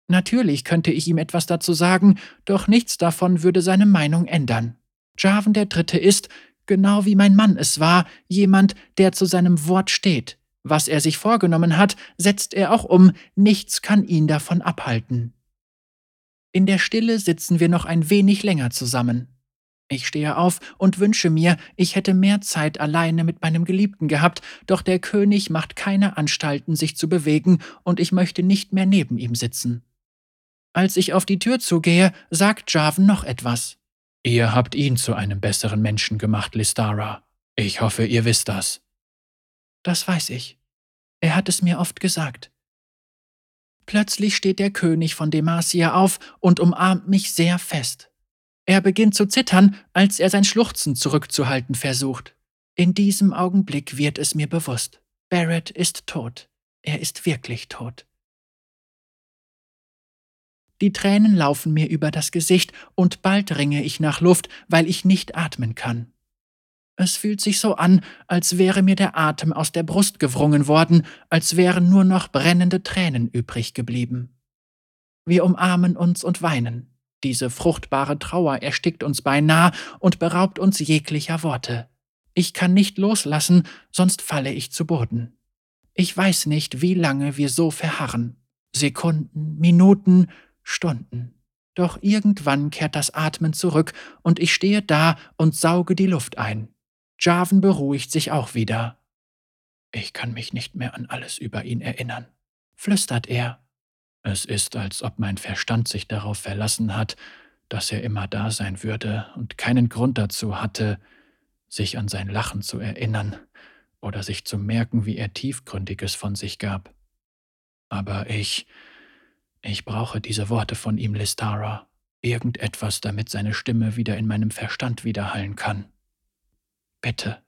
Natürlich könnte ich ihm etwas dazu sagen, doch nichts davon würde seine Meinung ändern. Jarvan der Dritte ist, genau wie mein Mann es war, jemand, der zu seinem Wort steht. Was er sich vorgenommen hat, setzt er auch um, nichts kann ihn davon abhalten. In der Stille sitzen wir noch ein wenig länger zusammen. Ich stehe auf und wünsche mir, ich hätte mehr Zeit alleine mit meinem Geliebten gehabt, doch der König macht keine Anstalten, sich zu bewegen, und ich möchte nicht mehr neben ihm sitzen. Als ich auf die Tür zugehe, sagt Jarvan noch etwas. Ihr habt ihn zu einem besseren Menschen gemacht, Listara. Ich hoffe, ihr wisst das. Das weiß ich. Er hat es mir oft gesagt. Plötzlich steht der König von Demacia auf und umarmt mich sehr fest. Er beginnt zu zittern, als er sein Schluchzen zurückzuhalten versucht. In diesem Augenblick wird es mir bewusst. Barrett ist tot. Er ist wirklich tot. Die Tränen laufen mir über das Gesicht und bald ringe ich nach Luft, weil ich nicht atmen kann. Es fühlt sich so an, als wäre mir der Atem aus der Brust gewrungen worden, als wären nur noch brennende Tränen übrig geblieben. Wir umarmen uns und weinen. Diese fruchtbare Trauer erstickt uns beinahe und beraubt uns jeglicher Worte. Ich kann nicht loslassen, sonst falle ich zu Boden. Ich weiß nicht, wie lange wir so verharren. Sekunden, Minuten, Stunden. Doch irgendwann kehrt das Atmen zurück und ich stehe da und sauge die Luft ein. Jarvan beruhigt sich auch wieder. Ich kann mich nicht mehr an alles über ihn erinnern, flüstert er. Es ist, als ob mein Verstand sich darauf verlassen hat, dass er immer da sein würde und keinen Grund dazu hatte, sich an sein Lachen zu erinnern oder sich zu merken, wie er tiefgründiges von sich gab. Aber ich, ich brauche diese Worte von ihm, Listara. Irgendetwas, damit seine Stimme wieder in meinem Verstand widerhallen kann. Bitte.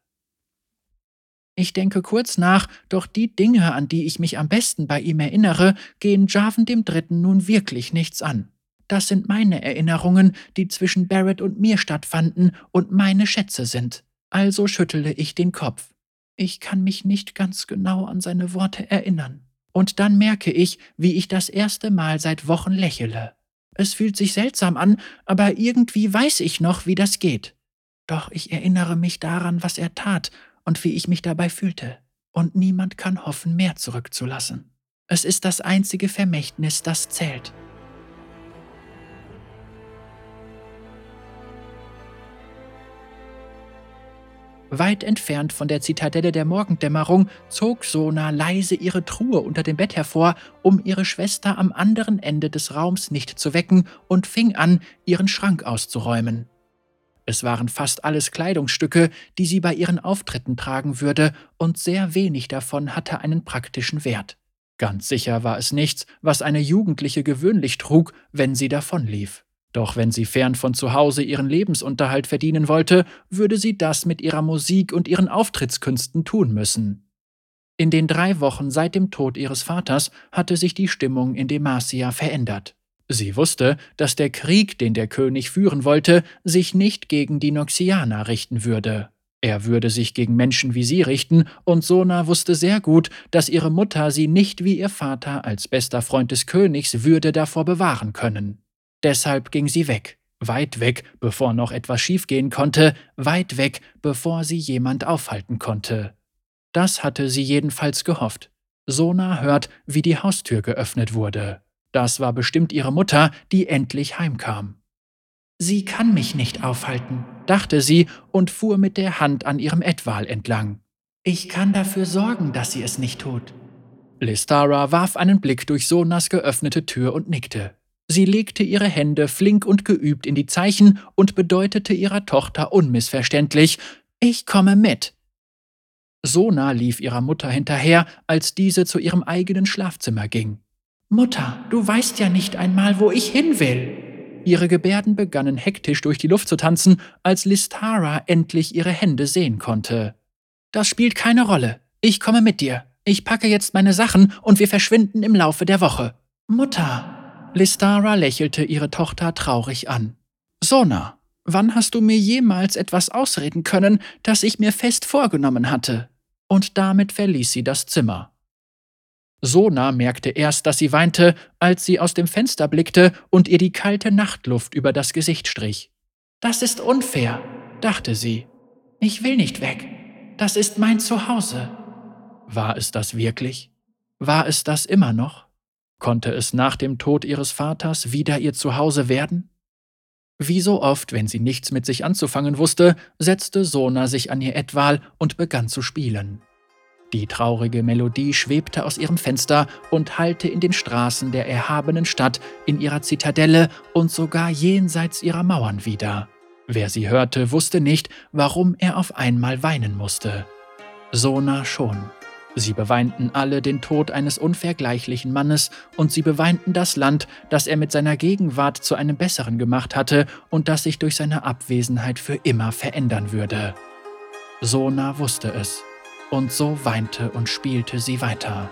Ich denke kurz nach, doch die Dinge, an die ich mich am besten bei ihm erinnere, gehen Jarvan dem Dritten nun wirklich nichts an. Das sind meine Erinnerungen, die zwischen Barrett und mir stattfanden und meine Schätze sind. Also schüttele ich den Kopf. Ich kann mich nicht ganz genau an seine Worte erinnern. Und dann merke ich, wie ich das erste Mal seit Wochen lächele. Es fühlt sich seltsam an, aber irgendwie weiß ich noch, wie das geht. Doch ich erinnere mich daran, was er tat und wie ich mich dabei fühlte. Und niemand kann hoffen, mehr zurückzulassen. Es ist das einzige Vermächtnis, das zählt. Weit entfernt von der Zitadelle der Morgendämmerung zog Sona leise ihre Truhe unter dem Bett hervor, um ihre Schwester am anderen Ende des Raums nicht zu wecken, und fing an, ihren Schrank auszuräumen. Es waren fast alles Kleidungsstücke, die sie bei ihren Auftritten tragen würde, und sehr wenig davon hatte einen praktischen Wert. Ganz sicher war es nichts, was eine Jugendliche gewöhnlich trug, wenn sie davonlief. Doch wenn sie fern von zu Hause ihren Lebensunterhalt verdienen wollte, würde sie das mit ihrer Musik und ihren Auftrittskünsten tun müssen. In den drei Wochen seit dem Tod ihres Vaters hatte sich die Stimmung in Demacia verändert. Sie wusste, dass der Krieg, den der König führen wollte, sich nicht gegen die Noxianer richten würde. Er würde sich gegen Menschen wie sie richten, und Sona wusste sehr gut, dass ihre Mutter sie nicht wie ihr Vater als bester Freund des Königs würde davor bewahren können. Deshalb ging sie weg, weit weg, bevor noch etwas schiefgehen konnte, weit weg, bevor sie jemand aufhalten konnte. Das hatte sie jedenfalls gehofft. Sona hört, wie die Haustür geöffnet wurde. Das war bestimmt ihre Mutter, die endlich heimkam. Sie kann mich nicht aufhalten, dachte sie und fuhr mit der Hand an ihrem Etwal entlang. Ich kann dafür sorgen, dass sie es nicht tut. Listara warf einen Blick durch Sonas geöffnete Tür und nickte. Sie legte ihre Hände flink und geübt in die Zeichen und bedeutete ihrer Tochter unmissverständlich Ich komme mit. Sona lief ihrer Mutter hinterher, als diese zu ihrem eigenen Schlafzimmer ging. Mutter, du weißt ja nicht einmal, wo ich hin will. Ihre Gebärden begannen hektisch durch die Luft zu tanzen, als Listara endlich ihre Hände sehen konnte. Das spielt keine Rolle. Ich komme mit dir. Ich packe jetzt meine Sachen und wir verschwinden im Laufe der Woche. Mutter. Listara lächelte ihre Tochter traurig an. Sona, wann hast du mir jemals etwas ausreden können, das ich mir fest vorgenommen hatte? Und damit verließ sie das Zimmer. Sona merkte erst, dass sie weinte, als sie aus dem Fenster blickte und ihr die kalte Nachtluft über das Gesicht strich. Das ist unfair, dachte sie. Ich will nicht weg. Das ist mein Zuhause. War es das wirklich? War es das immer noch? Konnte es nach dem Tod ihres Vaters wieder ihr Zuhause werden? Wie so oft, wenn sie nichts mit sich anzufangen wusste, setzte Sona sich an ihr Etwal und begann zu spielen. Die traurige Melodie schwebte aus ihrem Fenster und hallte in den Straßen der erhabenen Stadt, in ihrer Zitadelle und sogar jenseits ihrer Mauern wieder. Wer sie hörte, wusste nicht, warum er auf einmal weinen musste. Sona schon. Sie beweinten alle den Tod eines unvergleichlichen Mannes und sie beweinten das Land, das er mit seiner Gegenwart zu einem besseren gemacht hatte und das sich durch seine Abwesenheit für immer verändern würde. Sona wusste es, und so weinte und spielte sie weiter.